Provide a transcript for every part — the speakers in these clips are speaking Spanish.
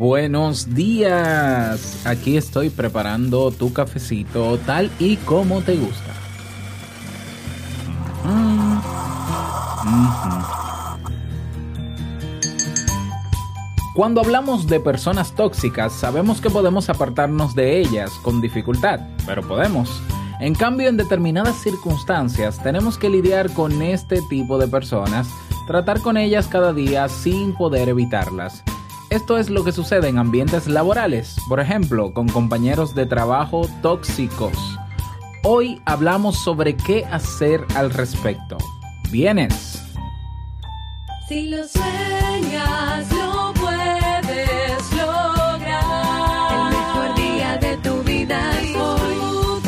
buenos días. Aquí estoy preparando tu cafecito tal y como te gusta. Cuando hablamos de personas tóxicas, sabemos que podemos apartarnos de ellas con dificultad, pero podemos. En cambio, en determinadas circunstancias tenemos que lidiar con este tipo de personas, tratar con ellas cada día sin poder evitarlas. Esto es lo que sucede en ambientes laborales, por ejemplo, con compañeros de trabajo tóxicos. Hoy hablamos sobre qué hacer al respecto. ¿Vienes? Si lo sueñas, lo puedes lograr. El mejor día de tu vida es hoy.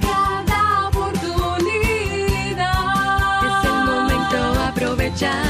Cada oportunidad. Es el momento, aprovechalo.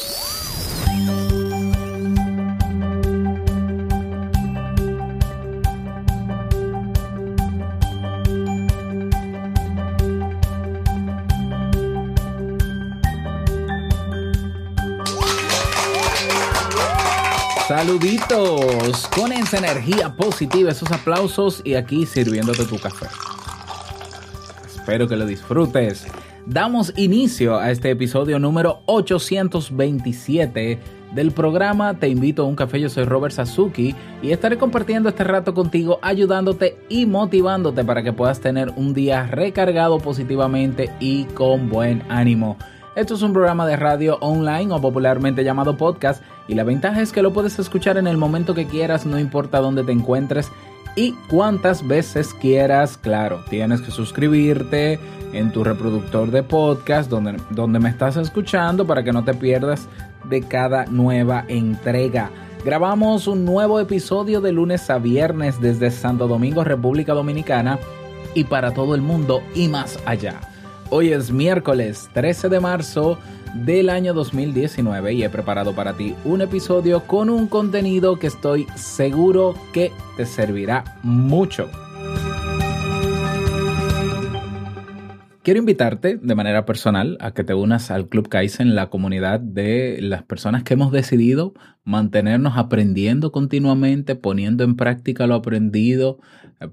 Saluditos, con esa energía positiva, esos aplausos y aquí sirviéndote tu café. Espero que lo disfrutes. Damos inicio a este episodio número 827 del programa Te invito a un café, yo soy Robert Sasuki y estaré compartiendo este rato contigo, ayudándote y motivándote para que puedas tener un día recargado positivamente y con buen ánimo. Esto es un programa de radio online o popularmente llamado podcast y la ventaja es que lo puedes escuchar en el momento que quieras, no importa dónde te encuentres y cuántas veces quieras. Claro, tienes que suscribirte en tu reproductor de podcast donde, donde me estás escuchando para que no te pierdas de cada nueva entrega. Grabamos un nuevo episodio de lunes a viernes desde Santo Domingo, República Dominicana y para todo el mundo y más allá. Hoy es miércoles 13 de marzo del año 2019 y he preparado para ti un episodio con un contenido que estoy seguro que te servirá mucho. Quiero invitarte de manera personal a que te unas al Club Kaizen, la comunidad de las personas que hemos decidido mantenernos aprendiendo continuamente, poniendo en práctica lo aprendido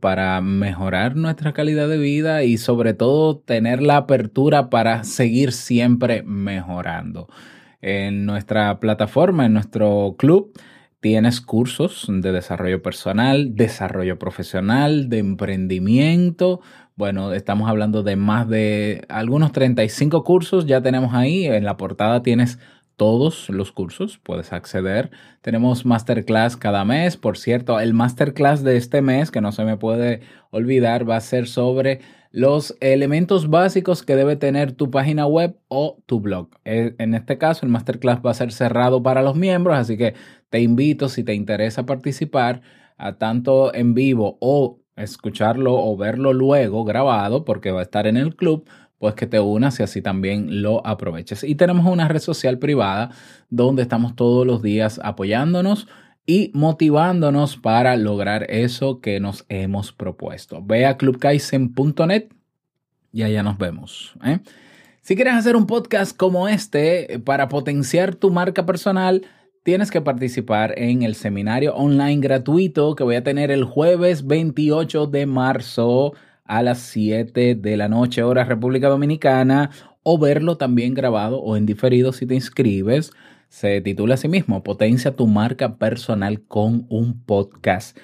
para mejorar nuestra calidad de vida y sobre todo tener la apertura para seguir siempre mejorando. En nuestra plataforma, en nuestro club, tienes cursos de desarrollo personal, desarrollo profesional, de emprendimiento, bueno, estamos hablando de más de algunos 35 cursos, ya tenemos ahí, en la portada tienes todos los cursos, puedes acceder. Tenemos masterclass cada mes, por cierto, el masterclass de este mes, que no se me puede olvidar, va a ser sobre los elementos básicos que debe tener tu página web o tu blog. Eh, En este caso, el masterclass va a ser cerrado para los miembros, así que te invito, si te interesa participar, a tanto en vivo o escucharlo o verlo luego grabado, porque va a estar en el club, pues que te unas y así también lo aproveches. Y tenemos una red social privada donde estamos todos los días apoyándonos y motivándonos para lograr eso que nos hemos propuesto. Ve a clubkaizen.net y allá nos vemos. ¿eh? Si quieres hacer un podcast como este para potenciar tu marca personal, tienes que participar en el seminario online gratuito que voy a tener el jueves 28 de marzo a las 7 de la noche, hora República Dominicana, o verlo también grabado o en diferido si te inscribes. Se titula así mismo, Potencia tu marca personal con un podcast.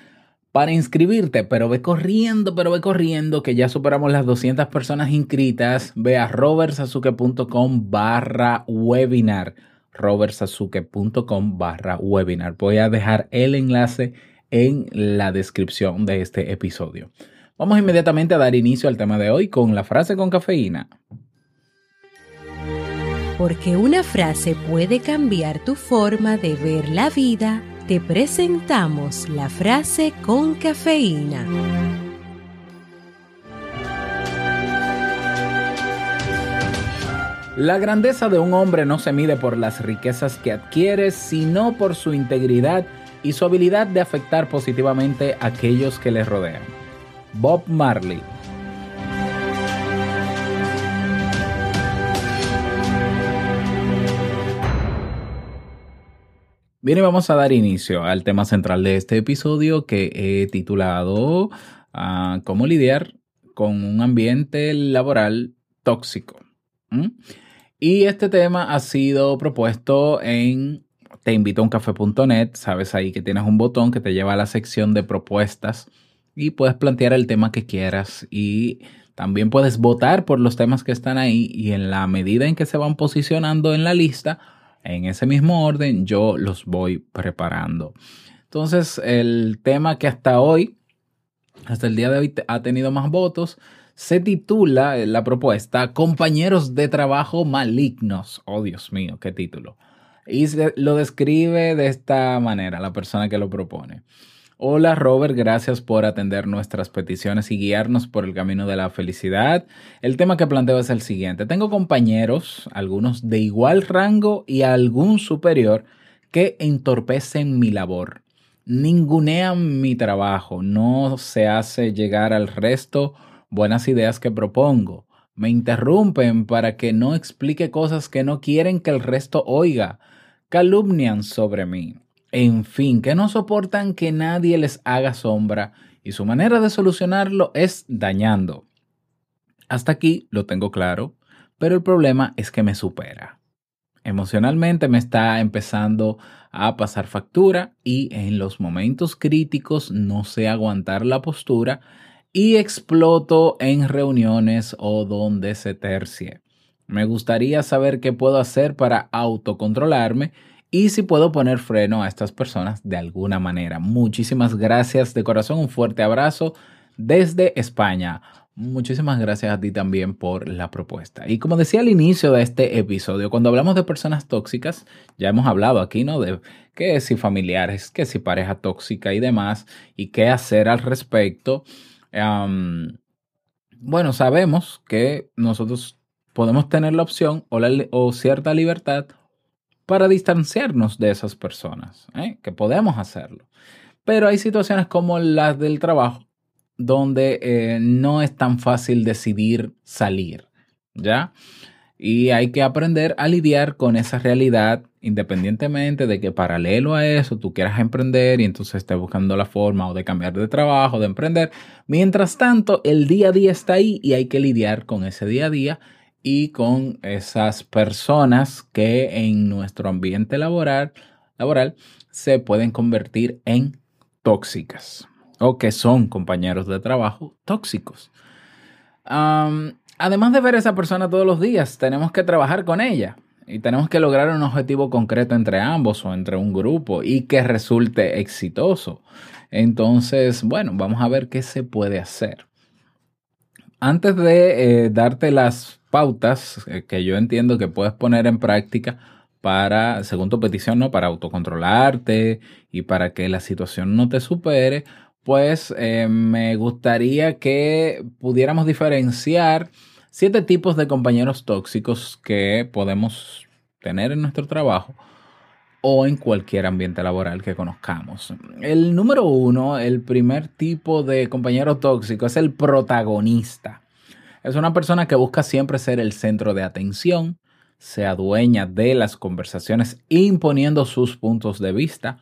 Para inscribirte, pero ve corriendo, pero ve corriendo, que ya superamos las 200 personas inscritas. Ve a robertsasuke.com barra webinar robertsasuke.com barra webinar. Voy a dejar el enlace en la descripción de este episodio. Vamos inmediatamente a dar inicio al tema de hoy con la frase con cafeína. Porque una frase puede cambiar tu forma de ver la vida, te presentamos la frase con cafeína. La grandeza de un hombre no se mide por las riquezas que adquiere, sino por su integridad y su habilidad de afectar positivamente a aquellos que le rodean. Bob Marley. Bien, vamos a dar inicio al tema central de este episodio que he titulado ah, Cómo lidiar con un ambiente laboral tóxico. ¿Mm? Y este tema ha sido propuesto en teinvitouncafe.net. Sabes ahí que tienes un botón que te lleva a la sección de propuestas y puedes plantear el tema que quieras y también puedes votar por los temas que están ahí y en la medida en que se van posicionando en la lista, en ese mismo orden, yo los voy preparando. Entonces, el tema que hasta hoy, hasta el día de hoy, ha tenido más votos, se titula eh, la propuesta Compañeros de trabajo malignos. Oh, Dios mío, qué título. Y lo describe de esta manera la persona que lo propone. Hola Robert, gracias por atender nuestras peticiones y guiarnos por el camino de la felicidad. El tema que planteo es el siguiente. Tengo compañeros, algunos de igual rango y algún superior, que entorpecen mi labor. Ningunean mi trabajo, no se hace llegar al resto buenas ideas que propongo. Me interrumpen para que no explique cosas que no quieren que el resto oiga. Calumnian sobre mí. En fin, que no soportan que nadie les haga sombra y su manera de solucionarlo es dañando. Hasta aquí lo tengo claro, pero el problema es que me supera. Emocionalmente me está empezando a pasar factura y en los momentos críticos no sé aguantar la postura y exploto en reuniones o donde se tercie. Me gustaría saber qué puedo hacer para autocontrolarme y si puedo poner freno a estas personas de alguna manera. Muchísimas gracias de corazón, un fuerte abrazo desde España. Muchísimas gracias a ti también por la propuesta. Y como decía al inicio de este episodio, cuando hablamos de personas tóxicas, ya hemos hablado aquí, ¿no? De qué si familiares, qué si pareja tóxica y demás, y qué hacer al respecto. Bueno, sabemos que nosotros podemos tener la opción o cierta libertad para distanciarnos de esas personas, ¿eh? que podemos hacerlo. Pero hay situaciones como las del trabajo donde eh, no es tan fácil decidir salir, ¿ya? Y hay que aprender a lidiar con esa realidad independientemente de que paralelo a eso tú quieras emprender y entonces estés buscando la forma o de cambiar de trabajo, de emprender. Mientras tanto, el día a día está ahí y hay que lidiar con ese día a día y con esas personas que en nuestro ambiente laboral, laboral se pueden convertir en tóxicas o que son compañeros de trabajo tóxicos. Además de ver a esa persona todos los días, tenemos que trabajar con ella y tenemos que lograr un objetivo concreto entre ambos o entre un grupo y que resulte exitoso. Entonces, bueno, vamos a ver qué se puede hacer. Antes de eh, darte las pautas eh, que yo entiendo que puedes poner en práctica para, según tu petición, ¿no? para autocontrolarte y para que la situación no te supere, pues eh, me gustaría que pudiéramos diferenciar siete tipos de compañeros tóxicos que podemos tener en nuestro trabajo o en cualquier ambiente laboral que conozcamos. El número uno, el primer tipo de compañero tóxico es el protagonista. Es una persona que busca siempre ser el centro de atención, se adueña de las conversaciones imponiendo sus puntos de vista,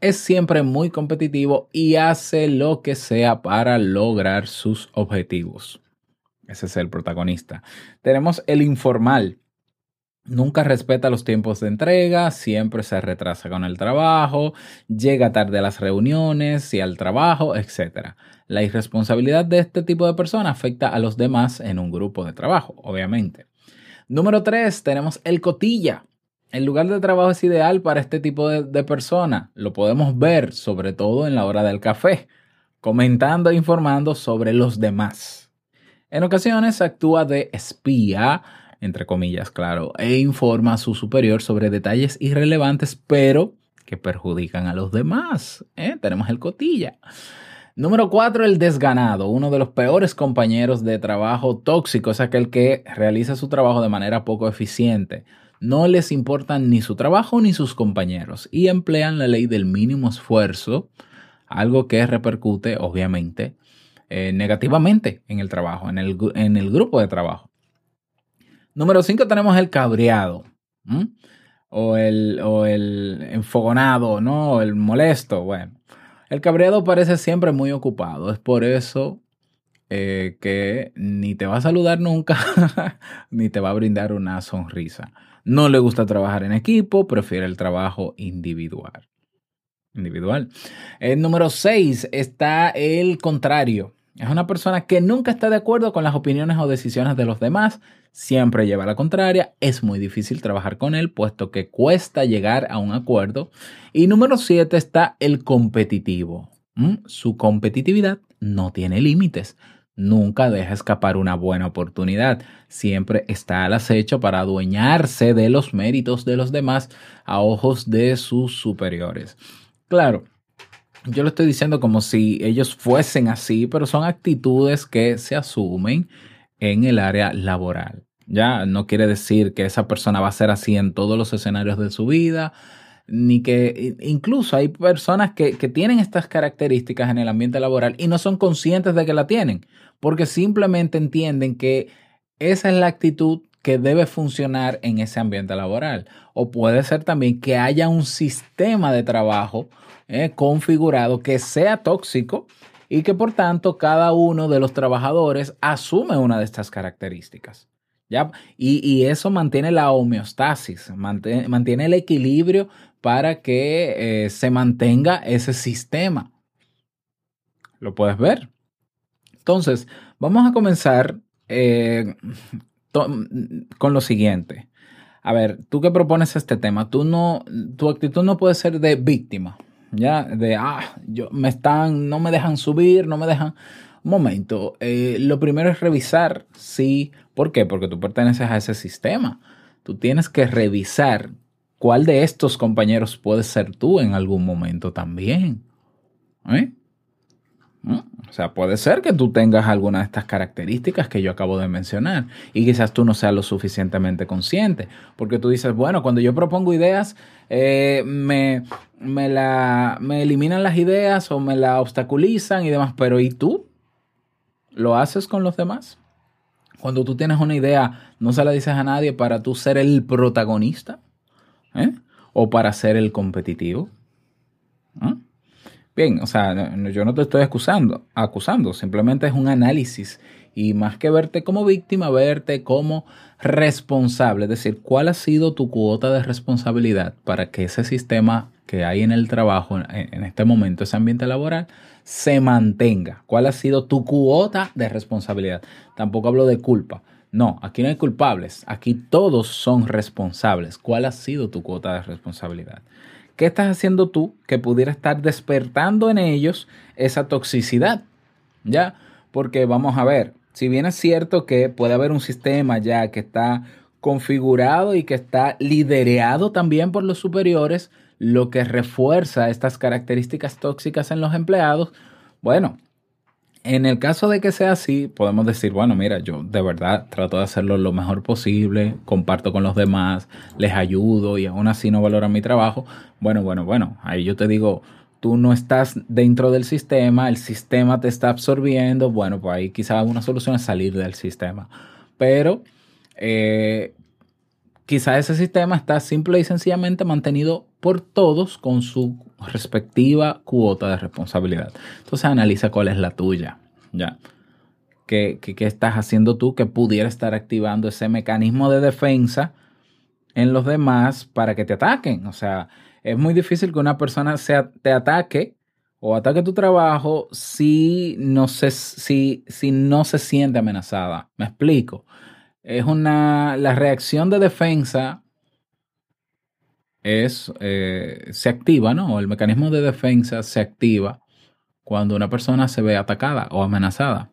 es siempre muy competitivo y hace lo que sea para lograr sus objetivos. Ese es el protagonista. Tenemos el informal. Nunca respeta los tiempos de entrega, siempre se retrasa con el trabajo, llega tarde a las reuniones y al trabajo, etc. La irresponsabilidad de este tipo de persona afecta a los demás en un grupo de trabajo, obviamente. Número 3, tenemos el cotilla. El lugar de trabajo es ideal para este tipo de, de persona. Lo podemos ver sobre todo en la hora del café, comentando e informando sobre los demás. En ocasiones actúa de espía, entre comillas, claro, e informa a su superior sobre detalles irrelevantes, pero que perjudican a los demás. ¿eh? Tenemos el cotilla. Número cuatro, el desganado. Uno de los peores compañeros de trabajo tóxico es aquel que realiza su trabajo de manera poco eficiente. No les importan ni su trabajo ni sus compañeros y emplean la ley del mínimo esfuerzo, algo que repercute, obviamente, eh, negativamente en el trabajo, en el, en el grupo de trabajo. Número 5 tenemos el cabreado. O, el, o el enfogonado, ¿no? O el molesto. Bueno, el cabreado parece siempre muy ocupado. Es por eso eh, que ni te va a saludar nunca, ni te va a brindar una sonrisa. No le gusta trabajar en equipo, prefiere el trabajo individual. Individual. El número 6 está el contrario. Es una persona que nunca está de acuerdo con las opiniones o decisiones de los demás, siempre lleva la contraria, es muy difícil trabajar con él puesto que cuesta llegar a un acuerdo. Y número 7 está el competitivo. ¿Mm? Su competitividad no tiene límites. Nunca deja escapar una buena oportunidad. Siempre está al acecho para adueñarse de los méritos de los demás a ojos de sus superiores. Claro, yo lo estoy diciendo como si ellos fuesen así, pero son actitudes que se asumen en el área laboral. Ya no quiere decir que esa persona va a ser así en todos los escenarios de su vida, ni que incluso hay personas que, que tienen estas características en el ambiente laboral y no son conscientes de que la tienen, porque simplemente entienden que esa es la actitud que debe funcionar en ese ambiente laboral. O puede ser también que haya un sistema de trabajo eh, configurado que sea tóxico y que por tanto cada uno de los trabajadores asume una de estas características. ¿ya? Y, y eso mantiene la homeostasis, mantiene, mantiene el equilibrio para que eh, se mantenga ese sistema. ¿Lo puedes ver? Entonces, vamos a comenzar eh, con lo siguiente. A ver, tú que propones este tema, tú no, tu actitud no puede ser de víctima, ya, de ah, yo me están, no me dejan subir, no me dejan. Un momento, eh, lo primero es revisar si, ¿por qué? Porque tú perteneces a ese sistema. Tú tienes que revisar cuál de estos compañeros puedes ser tú en algún momento también. ¿Eh? O sea, puede ser que tú tengas alguna de estas características que yo acabo de mencionar y quizás tú no seas lo suficientemente consciente, porque tú dices, bueno, cuando yo propongo ideas, eh, me, me, la, me eliminan las ideas o me la obstaculizan y demás, pero ¿y tú? ¿Lo haces con los demás? Cuando tú tienes una idea, no se la dices a nadie para tú ser el protagonista ¿eh? o para ser el competitivo. ¿Eh? Bien, o sea, no- yo no te estoy acusando, acusando, simplemente es un análisis y más que verte como víctima, verte como responsable, es decir, cuál ha sido tu cuota de responsabilidad para que ese sistema que hay en el trabajo en, en este momento, ese ambiente laboral, se mantenga. ¿Cuál ha sido tu cuota de responsabilidad? Tampoco hablo de culpa. No, aquí no hay culpables, aquí todos son responsables. ¿Cuál ha sido tu cuota de responsabilidad? ¿Qué estás haciendo tú que pudiera estar despertando en ellos esa toxicidad? ¿Ya? Porque vamos a ver, si bien es cierto que puede haber un sistema ya que está configurado y que está liderado también por los superiores, lo que refuerza estas características tóxicas en los empleados, bueno, en el caso de que sea así, podemos decir, bueno, mira, yo de verdad trato de hacerlo lo mejor posible, comparto con los demás, les ayudo y aún así no valoran mi trabajo. Bueno, bueno, bueno, ahí yo te digo, tú no estás dentro del sistema, el sistema te está absorbiendo, bueno, pues ahí quizás una solución es salir del sistema. Pero eh, quizás ese sistema está simple y sencillamente mantenido por todos con su respectiva cuota de responsabilidad. Entonces analiza cuál es la tuya, ¿ya? ¿Qué, qué, estás haciendo tú que pudiera estar activando ese mecanismo de defensa en los demás para que te ataquen? O sea, es muy difícil que una persona sea, te ataque o ataque tu trabajo si no, se, si, si no se siente amenazada. ¿Me explico? Es una, la reacción de defensa es, eh, se activa, ¿no? El mecanismo de defensa se activa cuando una persona se ve atacada o amenazada.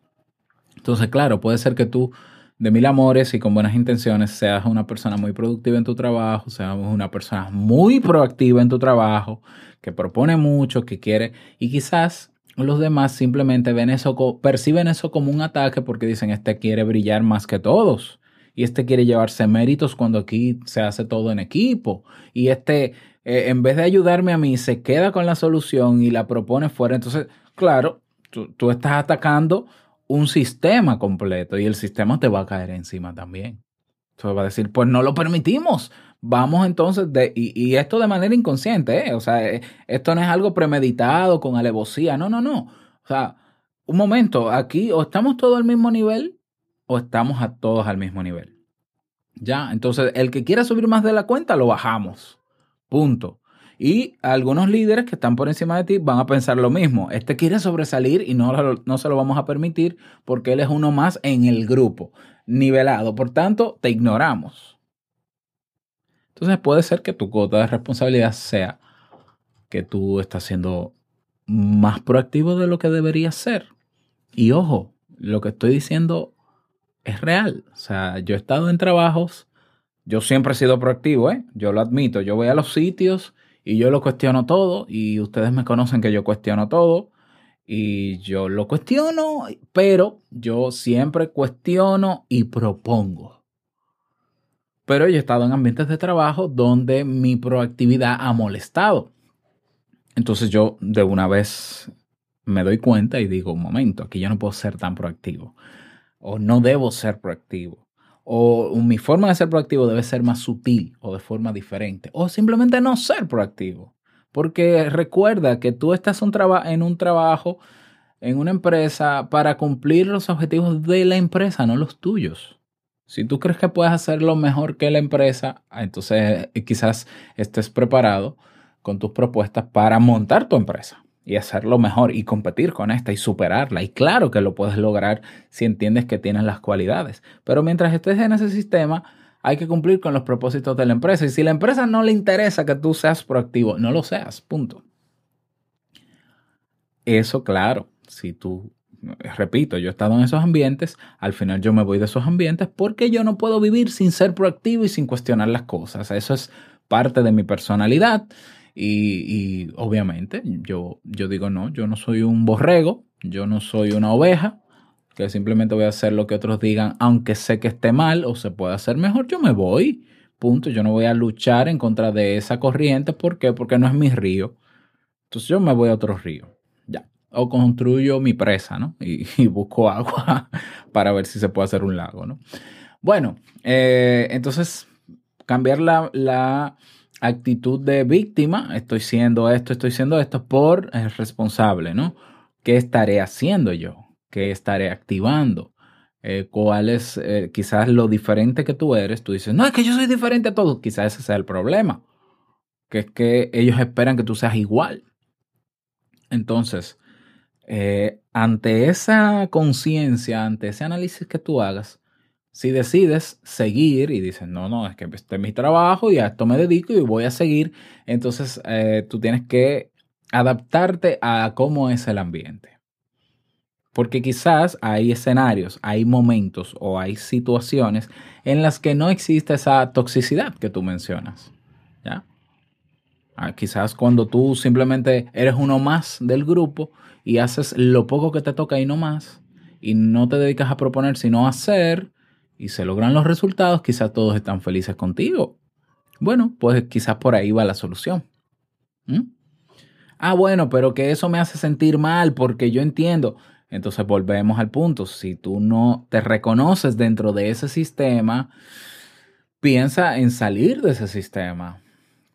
Entonces, claro, puede ser que tú, de mil amores y con buenas intenciones, seas una persona muy productiva en tu trabajo, seas una persona muy proactiva en tu trabajo, que propone mucho, que quiere, y quizás los demás simplemente ven eso, perciben eso como un ataque porque dicen, este quiere brillar más que todos. Y este quiere llevarse méritos cuando aquí se hace todo en equipo. Y este, eh, en vez de ayudarme a mí, se queda con la solución y la propone fuera. Entonces, claro, tú, tú estás atacando un sistema completo y el sistema te va a caer encima también. Entonces va a decir, pues no lo permitimos. Vamos entonces, de, y, esto de manera inconsciente, ¿eh? o sea, eh, esto no es algo premeditado con alevosía, no, no, no. O sea, un momento, aquí o estamos todos al mismo nivel o estamos a todos al mismo nivel. Ya, entonces el que quiera subir más de la cuenta, lo bajamos. Punto. Y algunos líderes que están por encima de ti van a pensar lo mismo. Este quiere sobresalir y no, no se lo vamos a permitir porque él es uno más en el grupo, nivelado. Por tanto, te ignoramos. Entonces puede ser que tu cuota de responsabilidad sea que tú estás siendo más proactivo de lo que deberías ser. Y ojo, lo que estoy diciendo es real. O sea, yo he estado en trabajos, yo siempre he sido proactivo, ¿eh? Yo lo admito. Yo voy a los sitios y yo lo cuestiono todo y ustedes me conocen que yo cuestiono todo y yo lo cuestiono, pero yo siempre cuestiono y propongo. Pero yo he estado en ambientes de trabajo donde mi proactividad ha molestado. Entonces yo de una vez me doy cuenta y digo, un momento, aquí yo no puedo ser tan proactivo. O no debo ser proactivo. O mi forma de ser proactivo debe ser más sutil o de forma diferente. O simplemente no ser proactivo. Porque recuerda que tú estás en un trabajo, en una empresa, para cumplir los objetivos de la empresa, no los tuyos. Si tú crees que puedes hacerlo mejor que la empresa, entonces eh, quizás estés preparado con tus propuestas para montar tu empresa y hacerlo mejor y competir con esta y superarla. Y claro que lo puedes lograr si entiendes que tienes las cualidades. Pero mientras estés en ese sistema, hay que cumplir con los propósitos de la empresa. Y si la empresa no le interesa que tú seas proactivo, no lo seas. Punto. Eso, claro, si tú, repito, yo he estado en esos ambientes, al final yo me voy de esos ambientes porque yo no puedo vivir sin ser proactivo y sin cuestionar las cosas. Eso es parte de mi personalidad. Y, obviamente yo, yo digo, no, yo no soy un borrego, yo no soy una oveja, que simplemente voy a hacer lo que otros digan, aunque sé que esté mal o se puede hacer mejor, yo me voy. Punto. Yo no voy a luchar en contra de esa corriente. ¿Por qué? Porque no es mi río. Entonces yo me voy a otro río. Ya. O construyo mi presa, ¿no? Y, y busco agua para ver si se puede hacer un lago, ¿no? Bueno, eh, entonces cambiar la, la actitud de víctima, estoy siendo esto, estoy siendo esto, por el responsable, ¿no? ¿Qué estaré haciendo yo? ¿Qué estaré activando? Eh, ¿Cuál es eh, quizás lo diferente que tú eres? Tú dices, no, es que yo soy diferente a todos. Quizás ese sea el problema. Que es que ellos esperan que tú seas igual. Entonces, eh, ante esa conciencia, ante ese análisis que tú hagas, si decides seguir y dices, no, no, es que este es mi trabajo y a esto me dedico y voy a seguir, entonces eh, tú tienes que adaptarte a cómo es el ambiente. Porque quizás hay escenarios, hay momentos o hay situaciones en las que no existe esa toxicidad que tú mencionas. ¿Ya? Ah, quizás cuando tú simplemente eres uno más del grupo y haces lo poco que te toca y no más, y no te dedicas a proponer sino a hacer, y se logran los resultados, quizás todos están felices contigo. Bueno, pues quizás por ahí va la solución. ¿Mm? Ah, bueno, pero que eso me hace sentir mal porque yo entiendo. Entonces volvemos al punto. Si tú no te reconoces dentro de ese sistema, piensa en salir de ese sistema.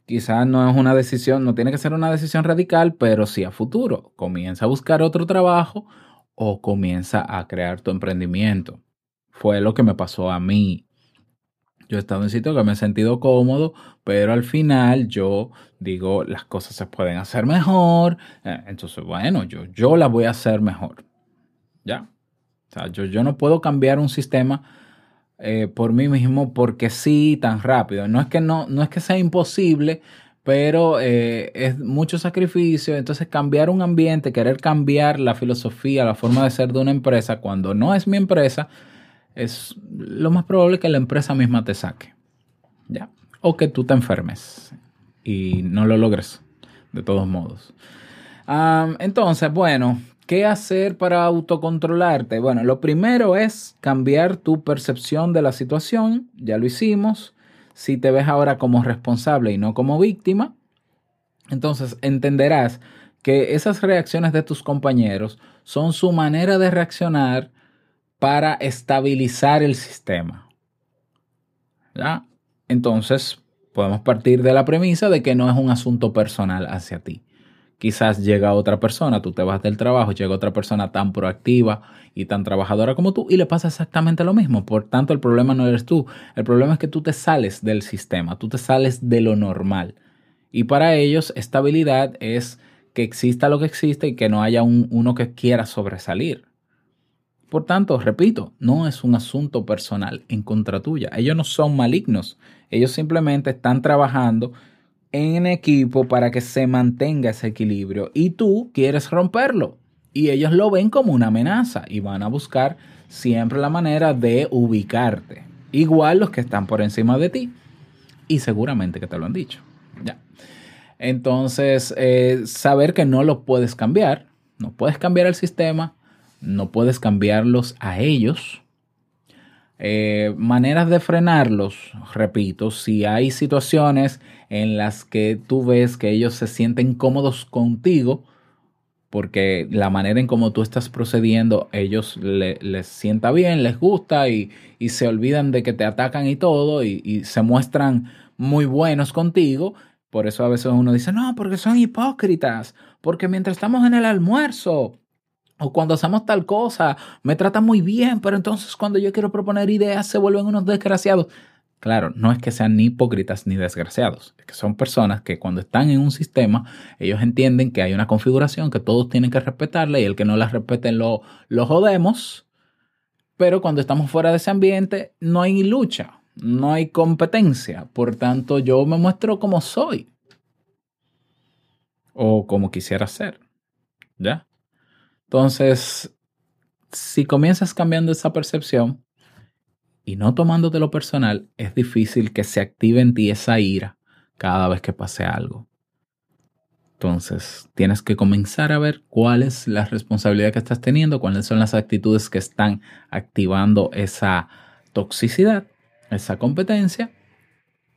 Quizás no es una decisión, no tiene que ser una decisión radical, pero sí a futuro. Comienza a buscar otro trabajo o comienza a crear tu emprendimiento. Fue lo que me pasó a mí. Yo he estado en sitios que me he sentido cómodo, pero al final yo digo, las cosas se pueden hacer mejor. Eh, Entonces, bueno, yo, yo las voy a hacer mejor. ¿Ya? O sea, yo, yo no puedo cambiar un sistema eh, por mí mismo porque sí tan rápido. No es que, no, no es que sea imposible, pero eh, es mucho sacrificio. Entonces cambiar un ambiente, querer cambiar la filosofía, la forma de ser de una empresa cuando no es mi empresa, es lo más probable que la empresa misma te saque. ¿Ya? O que tú te enfermes y no lo logres de todos modos. Entonces, bueno, ¿qué hacer para autocontrolarte? Bueno, lo primero es cambiar tu percepción de la situación, ya lo hicimos. Si te ves ahora como responsable y no como víctima, entonces entenderás que esas reacciones de tus compañeros son su manera de reaccionar para estabilizar el sistema. ¿Ya? Entonces, podemos partir de la premisa de que no es un asunto personal hacia ti. Quizás llega otra persona, tú te vas del trabajo, llega otra persona tan proactiva y tan trabajadora como tú y le pasa exactamente lo mismo. Por tanto, el problema no eres tú. El problema es que tú te sales del sistema, tú te sales de lo normal. Y para ellos, estabilidad es que exista lo que existe y que no haya un, uno que quiera sobresalir. Por tanto, repito, no es un asunto personal en contra tuya. Ellos no son malignos. Ellos simplemente están trabajando en equipo para que se mantenga ese equilibrio y tú quieres romperlo. Y ellos lo ven como una amenaza y van a buscar siempre la manera de ubicarte. Igual los que están por encima de ti. Y seguramente que te lo han dicho. Ya. Entonces, eh, saber que no lo puedes cambiar. No puedes cambiar el sistema. No puedes cambiarlos a ellos. Eh, maneras de frenarlos, repito, si hay situaciones en las que tú ves que ellos se sienten cómodos contigo, porque la manera en cómo tú estás procediendo, ellos le- les sienta bien, les gusta y, y se olvidan de que te atacan y todo y, y se muestran muy buenos contigo. Por eso a veces uno dice, no, porque son hipócritas, porque mientras estamos en el almuerzo o cuando hacemos tal cosa, me tratan muy bien, pero entonces cuando yo quiero proponer ideas se vuelven unos desgraciados. Claro, no es que sean ni hipócritas ni desgraciados, es que son personas que cuando están en un sistema, ellos entienden que hay una configuración que todos tienen que respetarla y el que no la respeten lo, lo jodemos, pero cuando estamos fuera de ese ambiente no hay lucha, no hay competencia, por tanto yo me muestro como soy o como quisiera ser, ¿ya? Entonces, si comienzas cambiando esa percepción y no tomándote lo personal, es difícil que se active en ti esa ira cada vez que pase algo. Entonces, tienes que comenzar a ver cuál es la responsabilidad que estás teniendo, cuáles son las actitudes que están activando esa toxicidad, esa competencia,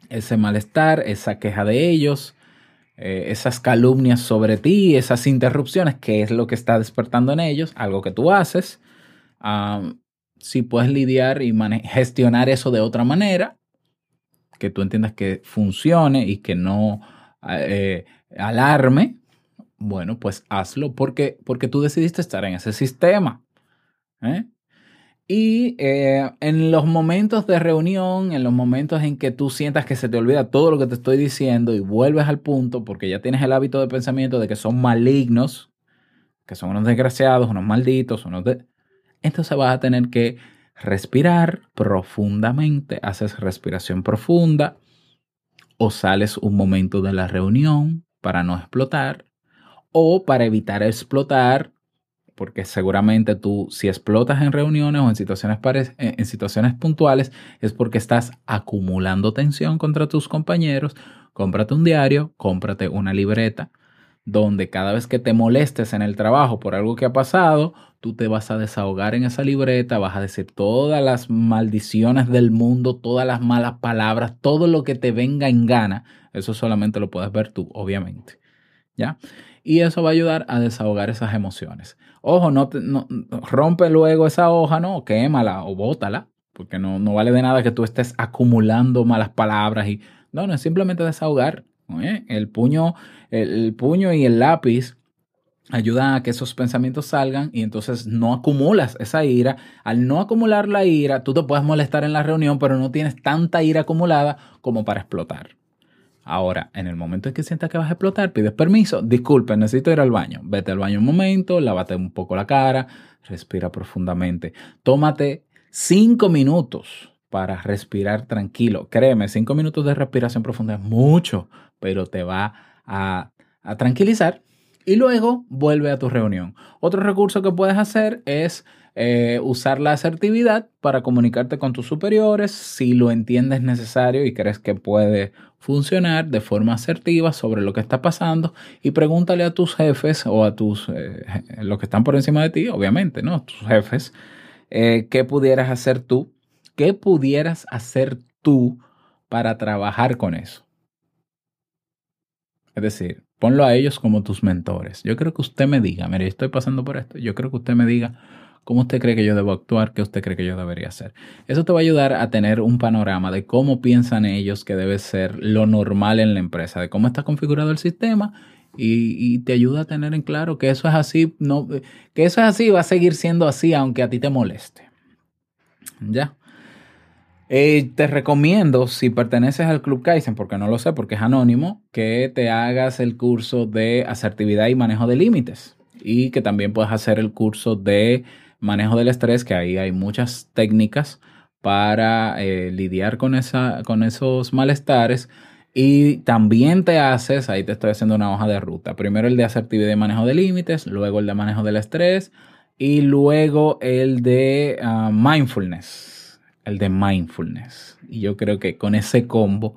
ese malestar, esa queja de ellos, eh, esas calumnias sobre ti, esas interrupciones, que es lo que está despertando en ellos, algo que tú haces. Si puedes lidiar y gestionar eso de otra manera, que tú entiendas que funcione y que no eh, alarme, bueno, pues hazlo porque, porque tú decidiste estar en ese sistema. ¿eh? Y eh, en los momentos de reunión, en los momentos en que tú sientas que se te olvida todo lo que te estoy diciendo y vuelves al punto, porque ya tienes el hábito de pensamiento de que son malignos, que son unos desgraciados, unos malditos, unos de... Entonces vas a tener que respirar profundamente, haces respiración profunda o sales un momento de la reunión para no explotar o para evitar explotar porque seguramente tú si explotas en reuniones o en situaciones, en en situaciones puntuales es porque estás acumulando tensión contra tus compañeros. Cómprate un diario, cómprate una libreta donde cada vez que te molestes en el trabajo por algo que ha pasado, tú te vas a desahogar en esa libreta, vas a decir todas las maldiciones del mundo, todas las malas palabras, todo lo que te venga en gana. Eso solamente lo puedes ver tú, obviamente. ¿Ya? Y eso va a ayudar a desahogar esas emociones. Ojo, no, te- no- rompe luego esa hoja, no, quémala o bótala, porque no, no vale de nada que tú estés acumulando malas palabras y no, no es simplemente desahogar. ¿eh? El puño, el, el puño y el lápiz ayudan a que esos pensamientos salgan y entonces no acumulas esa ira. Al no acumular la ira, tú te puedes molestar en la reunión, pero no tienes tanta ira acumulada como para explotar. Ahora, en el momento en que sientas que vas a explotar, pides permiso. Disculpe, necesito ir al baño. Vete al baño un momento, lávate un poco la cara, respira profundamente. Tómate cinco minutos para respirar tranquilo. Créeme, cinco minutos de respiración profunda es mucho, pero te va a, a tranquilizar y luego vuelve a tu reunión. Otro recurso que puedes hacer es eh, usar la asertividad para comunicarte con tus superiores si lo entiendes necesario y crees que puede funcionar de forma asertiva sobre lo que está pasando y pregúntale a tus jefes o a tus, eh, los que están por encima de ti, obviamente, ¿no? Tus jefes, eh, qué pudieras hacer tú, qué pudieras hacer tú para trabajar con eso. Es decir, ponlo a ellos como tus mentores. Yo creo que usted me diga, mire, estoy pasando por esto, yo creo que usted me diga cómo usted cree que yo debo actuar, qué usted cree que yo debería hacer. Eso te va a ayudar a tener un panorama de cómo piensan ellos que debe ser lo normal en la empresa, de cómo está configurado el sistema y, te ayuda a tener en claro que eso es así, no, que eso es así va a seguir siendo así aunque a ti te moleste. Ya. Eh, te recomiendo, si perteneces al Club Kaizen, porque no lo sé, porque es anónimo, que te hagas el curso de asertividad y manejo de límites. Y que también puedas hacer el curso de manejo del estrés, que ahí hay muchas técnicas para eh, lidiar con, esa, con esos malestares. Y también te haces, ahí te estoy haciendo una hoja de ruta. Primero el de asertividad y manejo de límites, luego el de manejo del estrés y luego el de uh, mindfulness, el de mindfulness. Y yo creo que con ese combo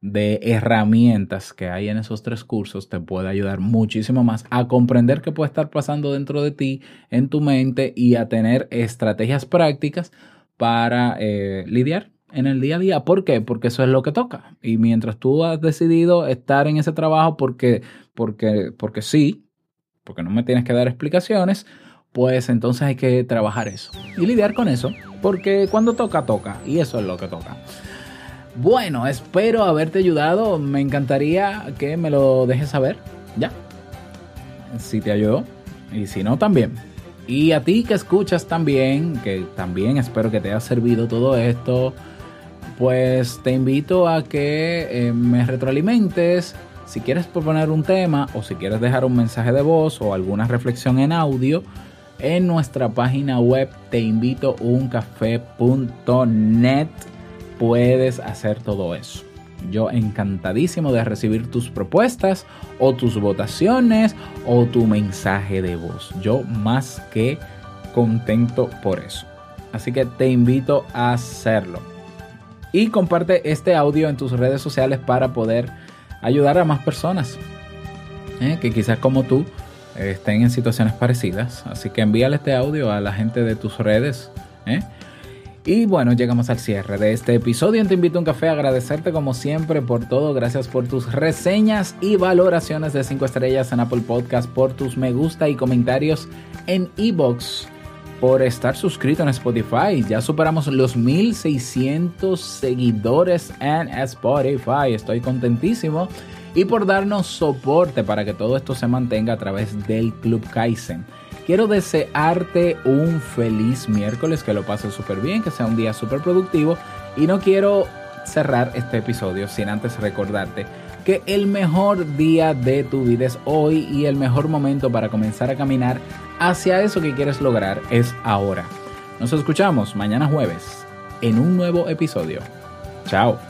de herramientas que hay en esos tres cursos te puede ayudar muchísimo más a comprender qué puede estar pasando dentro de ti, en tu mente y a tener estrategias prácticas para eh, lidiar en el día a día. ¿Por qué? Porque eso es lo que toca. Y mientras tú has decidido estar en ese trabajo porque, porque, porque sí, porque no me tienes que dar explicaciones, pues entonces hay que trabajar eso y lidiar con eso, porque cuando toca, toca, y eso es lo que toca. Bueno, espero haberte ayudado, me encantaría que me lo dejes saber, ya, si te ayudó, y si no, también. Y a ti que escuchas también, que también espero que te haya servido todo esto, pues te invito a que eh, me retroalimentes. Si quieres proponer un tema o si quieres dejar un mensaje de voz o alguna reflexión en audio, en nuestra página web teinvitouncafé.net puedes hacer todo eso. Yo encantadísimo de recibir tus propuestas o tus votaciones o tu mensaje de voz. Yo más que contento por eso. Así que te invito a hacerlo. Y comparte este audio en tus redes sociales para poder ayudar a más personas ¿eh? que quizás como tú estén en situaciones parecidas. Así que envíale este audio a la gente de tus redes. ¿eh? Y bueno, llegamos al cierre de este episodio. Te invito a un café a agradecerte como siempre por todo. Gracias por tus reseñas y valoraciones de 5 estrellas en Apple Podcast, por tus me gusta y comentarios en iBox, por estar suscrito en Spotify. Ya superamos los 1600 seguidores en Spotify. Estoy contentísimo. Y por darnos soporte para que todo esto se mantenga a través del Club Kaizen. Quiero desearte un feliz miércoles, que lo pases súper bien, que sea un día súper productivo. Y no quiero cerrar este episodio sin antes recordarte que el mejor día de tu vida es hoy y el mejor momento para comenzar a caminar hacia eso que quieres lograr es ahora. Nos escuchamos mañana jueves en un nuevo episodio. Chao.